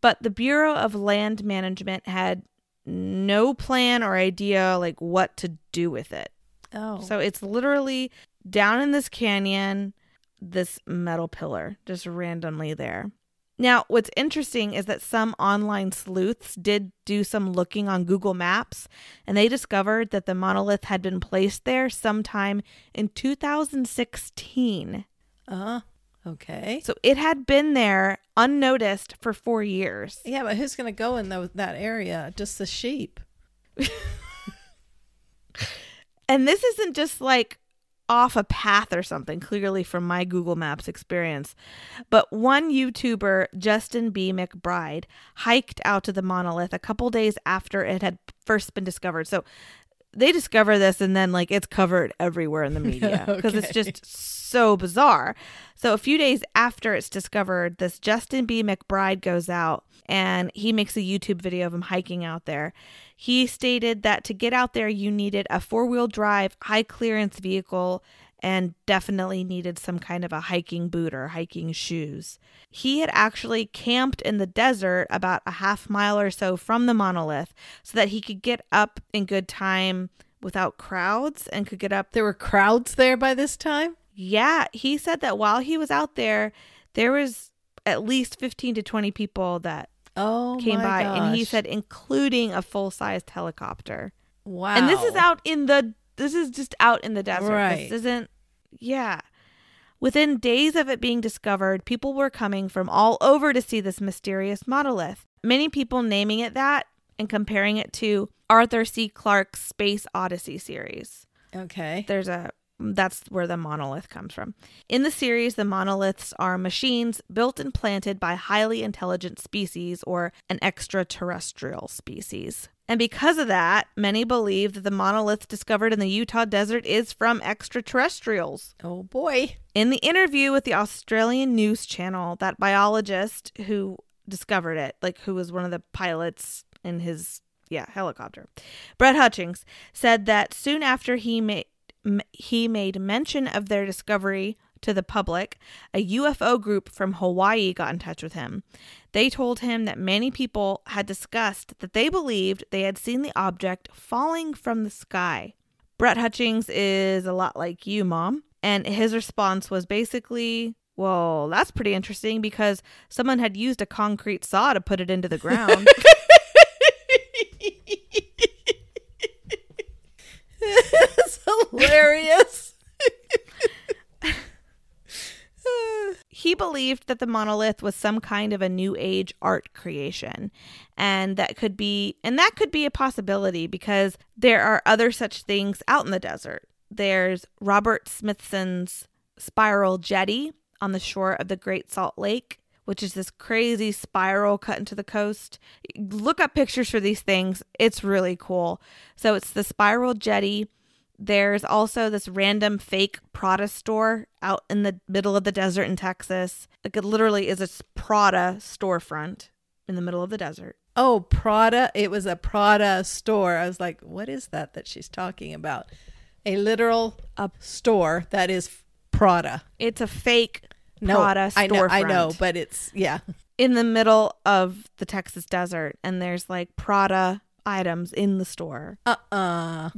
Speaker 2: But the Bureau of Land Management had no plan or idea like what to do with it.
Speaker 1: Oh.
Speaker 2: So it's literally down in this canyon, this metal pillar just randomly there. Now, what's interesting is that some online sleuths did do some looking on Google Maps and they discovered that the monolith had been placed there sometime in 2016.
Speaker 1: Uh, okay.
Speaker 2: So it had been there unnoticed for four years.
Speaker 1: Yeah, but who's going to go in tho- that area? Just the sheep.
Speaker 2: And this isn't just like off a path or something, clearly from my Google Maps experience. But one YouTuber, Justin B. McBride, hiked out to the monolith a couple days after it had first been discovered. So they discover this and then like it's covered everywhere in the media because it's just so bizarre. So a few days after it's discovered, this Justin B. McBride goes out and he makes a YouTube video of him hiking out there. He stated that to get out there, you needed a four wheel drive, high clearance vehicle, and definitely needed some kind of a hiking boot or hiking shoes. He had actually camped in the desert about a half mile or so from the monolith so that he could get up in good time without crowds and could get up
Speaker 1: There were crowds there by this time?
Speaker 2: yeah, he said that while he was out there, there was at least 15 to 20 people that
Speaker 1: Oh,
Speaker 2: came by and he said including a full-sized helicopter.
Speaker 1: wow.
Speaker 2: And this is out in the this is just out in the desert.
Speaker 1: Right.
Speaker 2: This isn't yeah. Within days of it being discovered, people were coming from all over to see this mysterious monolith. Many people naming it that and comparing it to Arthur C. Clarke's Space Odyssey series
Speaker 1: Okay.
Speaker 2: there's a that's where the monolith comes from. In the series, the monoliths are machines built and planted by highly intelligent species or an extraterrestrial species. And because of that, many believe that the monolith discovered in the Utah desert is from extraterrestrials.
Speaker 1: Oh, boy.
Speaker 2: In the interview with the Australian news channel, that biologist who discovered it, like who was one of the pilots in his yeah helicopter, Brett Hutchings, said that soon after he made he made mention of their discovery to the public, a UFO group from Hawaii got in touch with him. They told him that many people had discussed that they believed they had seen the object falling from the sky. Brett Hutchings is a lot like you, Mom. And his response was basically, well, that's pretty interesting because someone had used a concrete saw to put it into the ground.
Speaker 1: That's hilarious.
Speaker 2: he believed that the monolith was some kind of a new age art creation. And that could be and that could be a possibility because there are other such things out in the desert. There's robert smithson's spiral jetty on the shore of the great salt lake which is this crazy spiral cut into the coast. Look up pictures for these things. It's really cool. So it's the spiral jetty there's also this random fake Prada store out in the middle of the desert in Texas. Like it literally is a Prada storefront in the middle of the desert.
Speaker 1: Oh, Prada. It was a Prada store. I was like, what is that that she's talking about? A literal a store that is Prada.
Speaker 2: It's a fake
Speaker 1: No,
Speaker 2: Prada
Speaker 1: I know, I know, but it's, yeah.
Speaker 2: in the middle of the Texas desert, and there's like Prada items in the store.
Speaker 1: Uh uh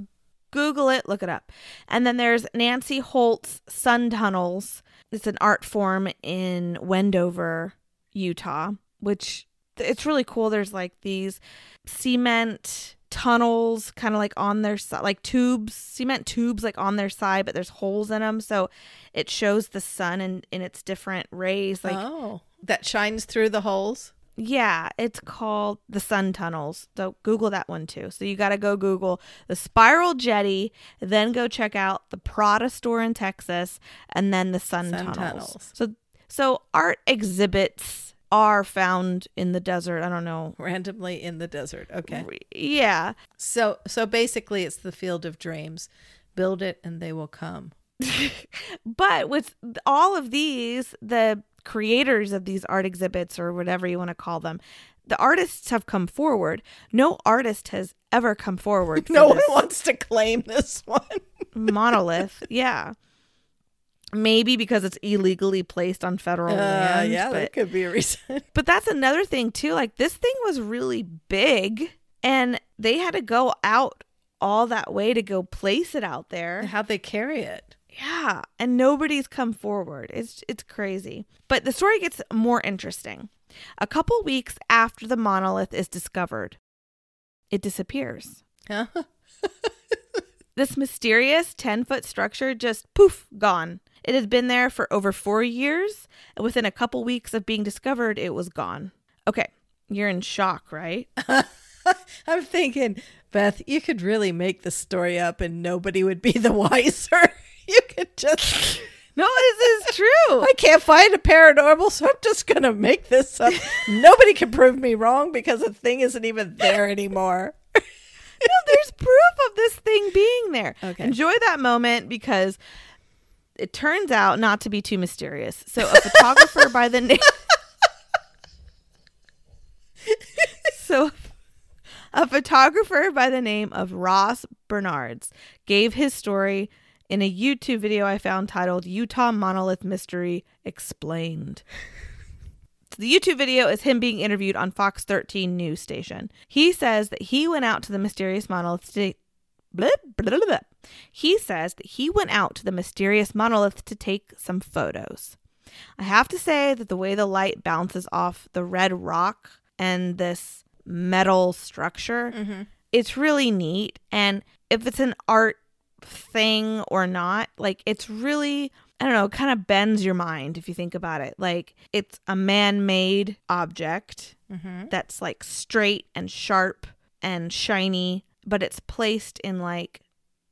Speaker 2: Google it, look it up. And then there's Nancy Holt's Sun Tunnels. It's an art form in Wendover, Utah, which it's really cool. There's like these cement tunnels kind of like on their side like tubes cement tubes like on their side but there's holes in them so it shows the sun in in its different rays like
Speaker 1: oh, that shines through the holes.
Speaker 2: Yeah, it's called the Sun Tunnels. So Google that one too. So you got to go Google the Spiral Jetty, then go check out the Prada store in Texas, and then the Sun,
Speaker 1: Sun
Speaker 2: tunnels.
Speaker 1: Tunnels.
Speaker 2: So so art exhibits are found in the desert. I don't know.
Speaker 1: randomly in the desert. Okay.
Speaker 2: Yeah.
Speaker 1: So so basically it's the field of dreams. Build it and they will come.
Speaker 2: But with all of these, the creators of these art exhibits or whatever you want to call them, the artists have come forward. No artist has ever come forward.
Speaker 1: No one wants to claim this one.
Speaker 2: monolith. Yeah. Maybe because it's illegally placed on federal
Speaker 1: Uh,
Speaker 2: land.
Speaker 1: yeah,
Speaker 2: but,
Speaker 1: that could be a reason.
Speaker 2: but that's another thing too. Like this thing was really big and they had to go out all that way to go place it out there.
Speaker 1: How'd they carry it?
Speaker 2: Yeah, and nobody's come forward. It's it's crazy. But the story gets more interesting. A couple weeks after the monolith is discovered, it disappears.
Speaker 1: Huh?
Speaker 2: This mysterious 10 foot structure just poof, gone. It had been there for over four years, and within a couple weeks of being discovered, it was gone. Okay, you're in shock, right?
Speaker 1: I'm thinking, Beth, you could really make the story up and nobody would be the wiser. you could just.
Speaker 2: No, this is true.
Speaker 1: I can't find a paranormal, so I'm just going to make this up. nobody can prove me wrong because the thing isn't even there anymore.
Speaker 2: no, there's proof of this thing being there.
Speaker 1: Okay.
Speaker 2: Enjoy that moment because it turns out not to be too mysterious. So, a photographer by the name. so, a photographer by the name of Ross Bernards gave his story in a YouTube video I found titled Utah Monolith Mystery Explained. The YouTube video is him being interviewed on Fox 13 news station. He says that he went out to the mysterious monolith to blah, blah, blah, He says that he went out to the mysterious monolith to take some photos. I have to say that the way the light bounces off the red rock and this metal structure, mm-hmm. it's really neat. And if it's an art thing or not, like it's really I don't know, kind of bends your mind if you think about it. Like it's a man-made object that's like straight and sharp and shiny, but it's placed in like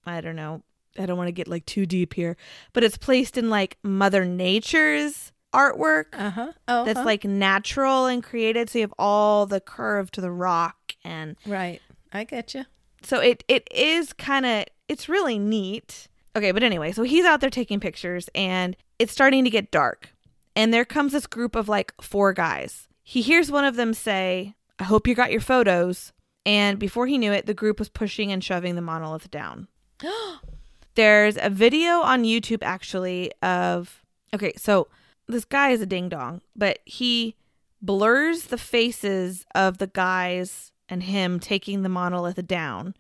Speaker 2: I don't know. I don't want to get like too deep here, but it's placed in like Mother Nature's artwork
Speaker 1: Uh huh. Oh,
Speaker 2: that's like natural and created. So you have all the curve to the rock and
Speaker 1: right. I get you.
Speaker 2: so it it is kind of it's really neat. Okay, but anyway, so he's out there taking pictures and it's starting to get dark. And there comes this group of like four guys. He hears one of them say, "I hope you got your photos." And before he knew it, the group was pushing and shoving the monolith down. There's a video on YouTube actually of okay, so this guy is a ding dong, but he blurs the faces of the guys and him taking the monolith down.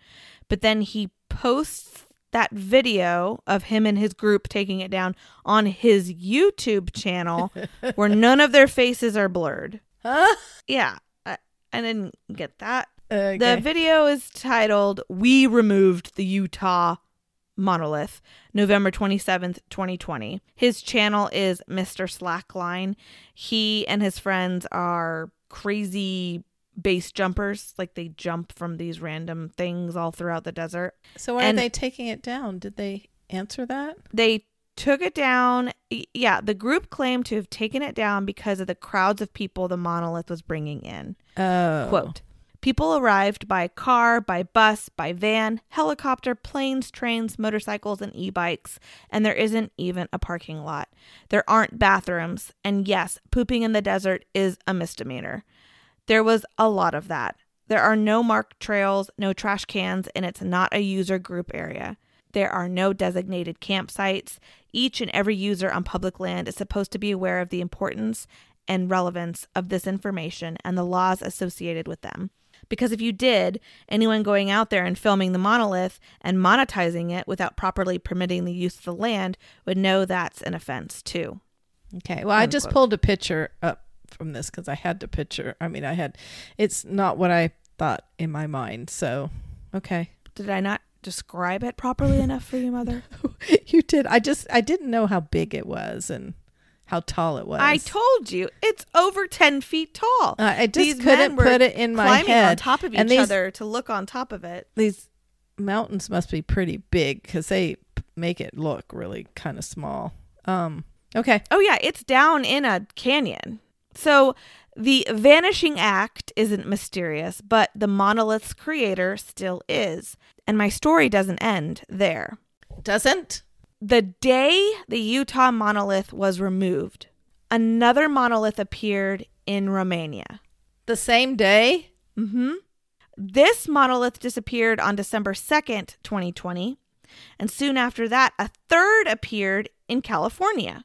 Speaker 2: But then he posts that video of him and his group taking it down on his YouTube channel where none of their faces are blurred.
Speaker 1: Huh?
Speaker 2: Yeah, I, I didn't get that.
Speaker 1: Okay.
Speaker 2: The video is titled We Removed the Utah Monolith, November 27th, 2020. His channel is Mr. Slackline. He and his friends are crazy base jumpers, like they jump from these random things all throughout the desert.
Speaker 1: so why
Speaker 2: and-
Speaker 1: are they taking it down? Did they answer that?
Speaker 2: They took it down. Yeah, the group claimed to have taken it down because of the crowds of people the monolith was bringing in.
Speaker 1: Oh.
Speaker 2: Quote People arrived by car, by bus, by van, helicopter, planes, trains, motorcycles, and e bikes, and there isn't even a parking lot. There aren't bathrooms, and yes, pooping in the desert is a misdemeanor. There was a lot of that. There are no marked trails, no trash cans, and it's not a user group area. There are no designated campsites. Each and every user on public land is supposed to be aware of the importance and relevance of this information and the laws associated with them. Because if you did, anyone going out there and filming the monolith and monetizing it without properly permitting the use of the land would know that's an offense too.
Speaker 1: Okay. Well, I just pulled a picture up from this because I had to picture. I mean, I had. It's not what I thought in my mind. So, okay.
Speaker 2: Did I not describe it properly enough for you, Mother?
Speaker 1: you did. I just. I didn't know how big it was and how tall it was.
Speaker 2: I told you it's over 10 feet tall.
Speaker 1: Uh, I just
Speaker 2: These
Speaker 1: couldn't put it in my head.
Speaker 2: climbing
Speaker 1: head.
Speaker 2: on top of each
Speaker 1: these-
Speaker 2: other to look on top of it.
Speaker 1: These mountains must be pretty big because they make it look really kind of small. Um. Okay.
Speaker 2: Oh, yeah, it's down in a canyon. So the vanishing act isn't mysterious, but the monolith's creator still is. And my story doesn't end there.
Speaker 1: Doesn't.
Speaker 2: The day the Utah monolith was removed, another monolith appeared in Romania.
Speaker 1: The same day.
Speaker 2: Mm hmm. This monolith disappeared on December 2nd, 2020. And soon after that, a third appeared in California.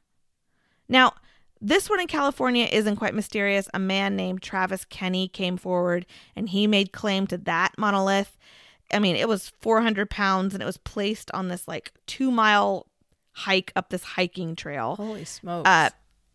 Speaker 2: Now, this one in California isn't quite mysterious. A man named Travis Kenny came forward and he made claim to that monolith. I mean, it was 400 pounds and it was placed on this like two mile hike up this hiking trail.
Speaker 1: Holy smokes.
Speaker 2: Uh,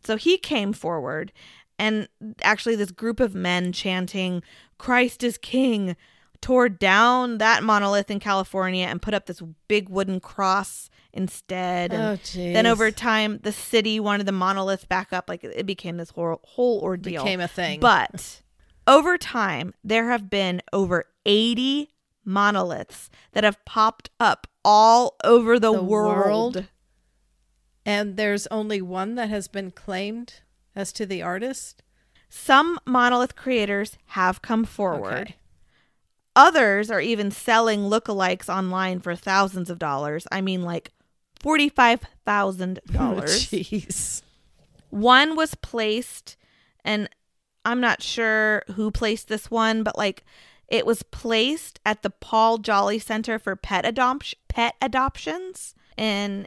Speaker 2: so he came forward, and actually, this group of men chanting, Christ is King, tore down that monolith in California and put up this big wooden cross instead. And
Speaker 1: Oh, geez.
Speaker 2: then over time, the city wanted the monolith back up. Like it became this whole whole ordeal.
Speaker 1: became a thing.
Speaker 2: But over time, there have been over 80 monoliths that have popped up all over the,
Speaker 1: The
Speaker 2: world.
Speaker 1: world? and there's only one that has been claimed as to the artist.
Speaker 2: Some monolith creators have come forward.
Speaker 1: Okay.
Speaker 2: Others are even selling lookalikes online for thousands of dollars. I mean, like $45,000.
Speaker 1: Jeez.
Speaker 2: one was placed, and I'm not sure who placed this one, but like it was placed at the Paul Jolly Center for Pet, Adop- Pet Adoptions in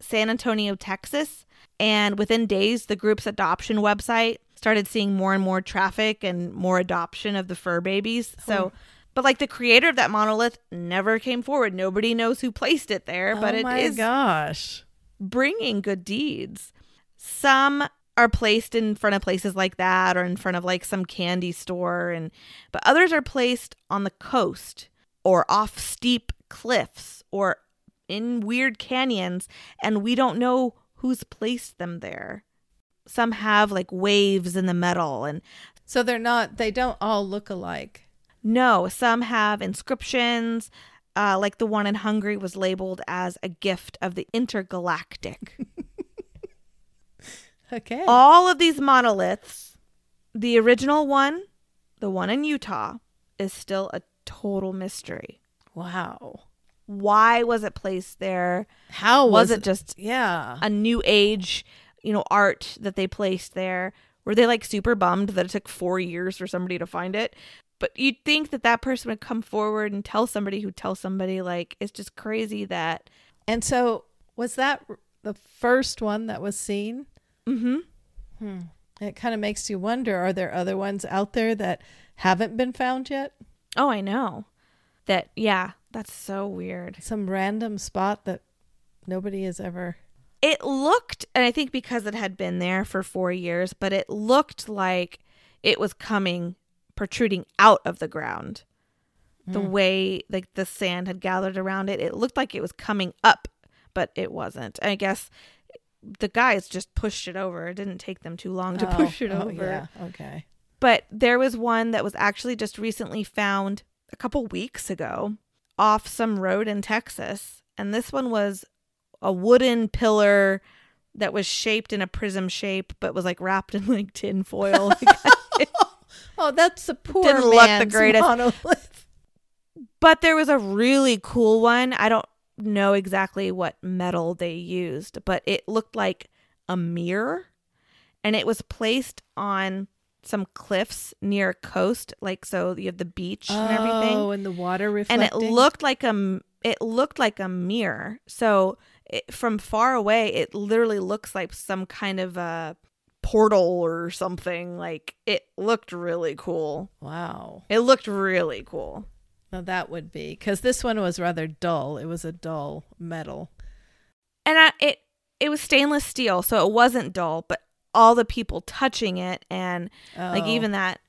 Speaker 2: San Antonio, Texas. And within days, the group's adoption website started seeing more and more traffic and more adoption of the fur babies. So, oh. But like the creator of that monolith never came forward. Nobody knows who placed it there, but
Speaker 1: oh
Speaker 2: it
Speaker 1: my
Speaker 2: is
Speaker 1: gosh.
Speaker 2: bringing good deeds. Some are placed in front of places like that or in front of like some candy store and but others are placed on the coast or off steep cliffs or in weird canyons and we don't know who's placed them there. Some have like waves in the metal and
Speaker 1: So they're not. They don't all look alike.
Speaker 2: No, some have inscriptions uh, like the one in Hungary was labeled as a gift of the intergalactic.
Speaker 1: Okay.
Speaker 2: all of these monoliths, the original one, the one in Utah, is still a total mystery.
Speaker 1: wow.
Speaker 2: Why was it placed there?
Speaker 1: How
Speaker 2: Was,
Speaker 1: was,
Speaker 2: it just
Speaker 1: Yeah.
Speaker 2: a new age, you know, art that they placed there? Were they like super bummed that it took four years for somebody to find it? But you'd think that that person would come forward and tell somebody who tells somebody, like, it's just crazy that.
Speaker 1: And so was that the first one that was seen?
Speaker 2: Mm-hmm.
Speaker 1: It kind of makes you wonder: Are there other ones out there that haven't been found yet?
Speaker 2: Oh, I know. That, yeah, that's so weird.
Speaker 1: Some random spot that nobody has ever.
Speaker 2: it looked and i think because it had been there for four years but it looked like it was coming protruding out of the ground the hmm. way like the sand had gathered around it it looked like it was coming up but it wasn't i guess the guys just pushed it over it didn't take them too long to
Speaker 1: Oh,
Speaker 2: push it
Speaker 1: oh,
Speaker 2: over
Speaker 1: Yeah. Okay.
Speaker 2: but there was one that was actually just recently found a couple weeks ago off some road in Texas. And this one was a wooden pillar that was shaped in a prism shape, but was like wrapped in like tin foil.
Speaker 1: Oh, that's a poor
Speaker 2: Didn't look the greatest.
Speaker 1: monolith.
Speaker 2: but there was a really cool one. I don't know exactly what metal they used, but it looked like a mirror and it was placed on some cliffs near a coast like so you have the beach and everything
Speaker 1: Oh, and the water reflecting.
Speaker 2: and it looked like a it looked like a mirror so it, from far away it literally looks like some kind of a portal or something like it looked really cool
Speaker 1: Wow.
Speaker 2: it looked really cool
Speaker 1: Now that would be because this one was rather dull. It was a dull metal.
Speaker 2: and I, it it was stainless steel so it wasn't dull but all the people touching it and like
Speaker 1: Oh.
Speaker 2: even that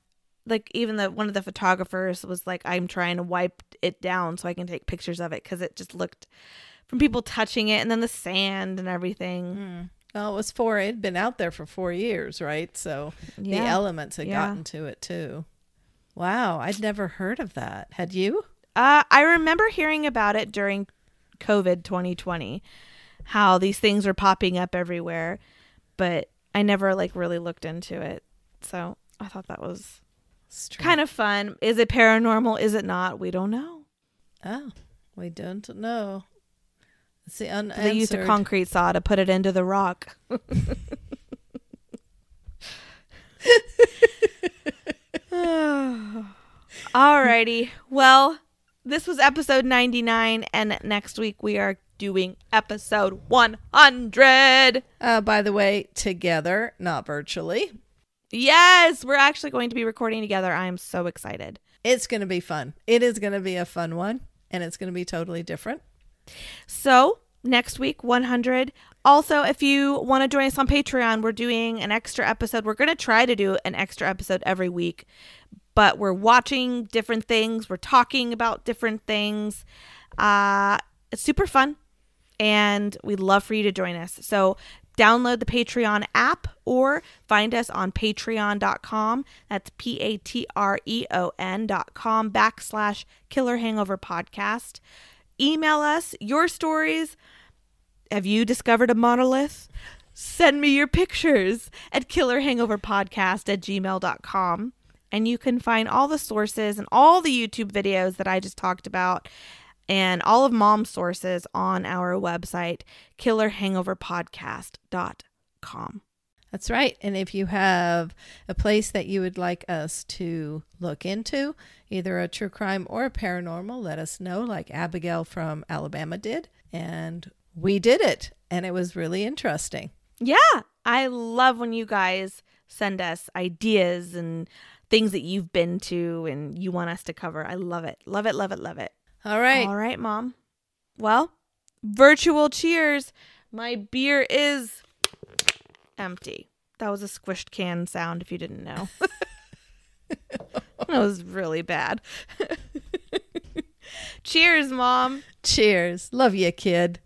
Speaker 2: like even the one of the photographers was like i'm trying to wipe it down so i can take pictures of it because it just looked from people touching it and then the sand and everything
Speaker 1: Hmm. Well, it was four. It had been out there for four years, right? So the elements had
Speaker 2: Yeah.
Speaker 1: gotten to it too. Wow, I'd never heard of that. Had you?
Speaker 2: Uh, I remember hearing about it during COVID 2020, how these things were popping up everywhere, but I never like really looked into it. So I thought that was kind of fun. Is it paranormal? Is it not? We don't know.
Speaker 1: Oh, we don't know. It's the unanswered.
Speaker 2: They used a concrete saw to put it into the rock. Alrighty. Well, this was episode 99, and next week we are doing episode 100.
Speaker 1: Uh, by the way, together, not virtually.
Speaker 2: Yes, we're actually going to be recording together. I am so excited.
Speaker 1: It's going to be fun. It is going to be a fun one, and it's going to be totally different.
Speaker 2: So, next week, 100. Also, if you want to join us on Patreon, we're doing an extra episode. We're going to try to do an extra episode every week, but we're watching different things, we're talking about different things. Uh, it's super fun, and we'd love for you to join us. So download the Patreon app or find us on patreon.com. That's P A T R E O N.com backslash killer hangover podcast. Email us your stories. Have you discovered a monolith? Send me your pictures at killerhangoverpodcast at gmail.com. And you can find all the sources and all the YouTube videos that I just talked about and all of mom's sources on our website, killerhangoverpodcast.com.
Speaker 1: That's right. And if you have a place that you would like us to look into, either a true crime or a paranormal, let us know, like Abigail from Alabama did. And we did it. And it was really interesting.
Speaker 2: Yeah. I love when you guys send us ideas and things that you've been to and you want us to cover. I love it. Love it, love it, love it.
Speaker 1: All right.
Speaker 2: All right, mom. Well, virtual cheers. My beer is empty. That was a squished can sound if you didn't know. that was really bad. cheers, mom.
Speaker 1: Cheers. Love you, kid.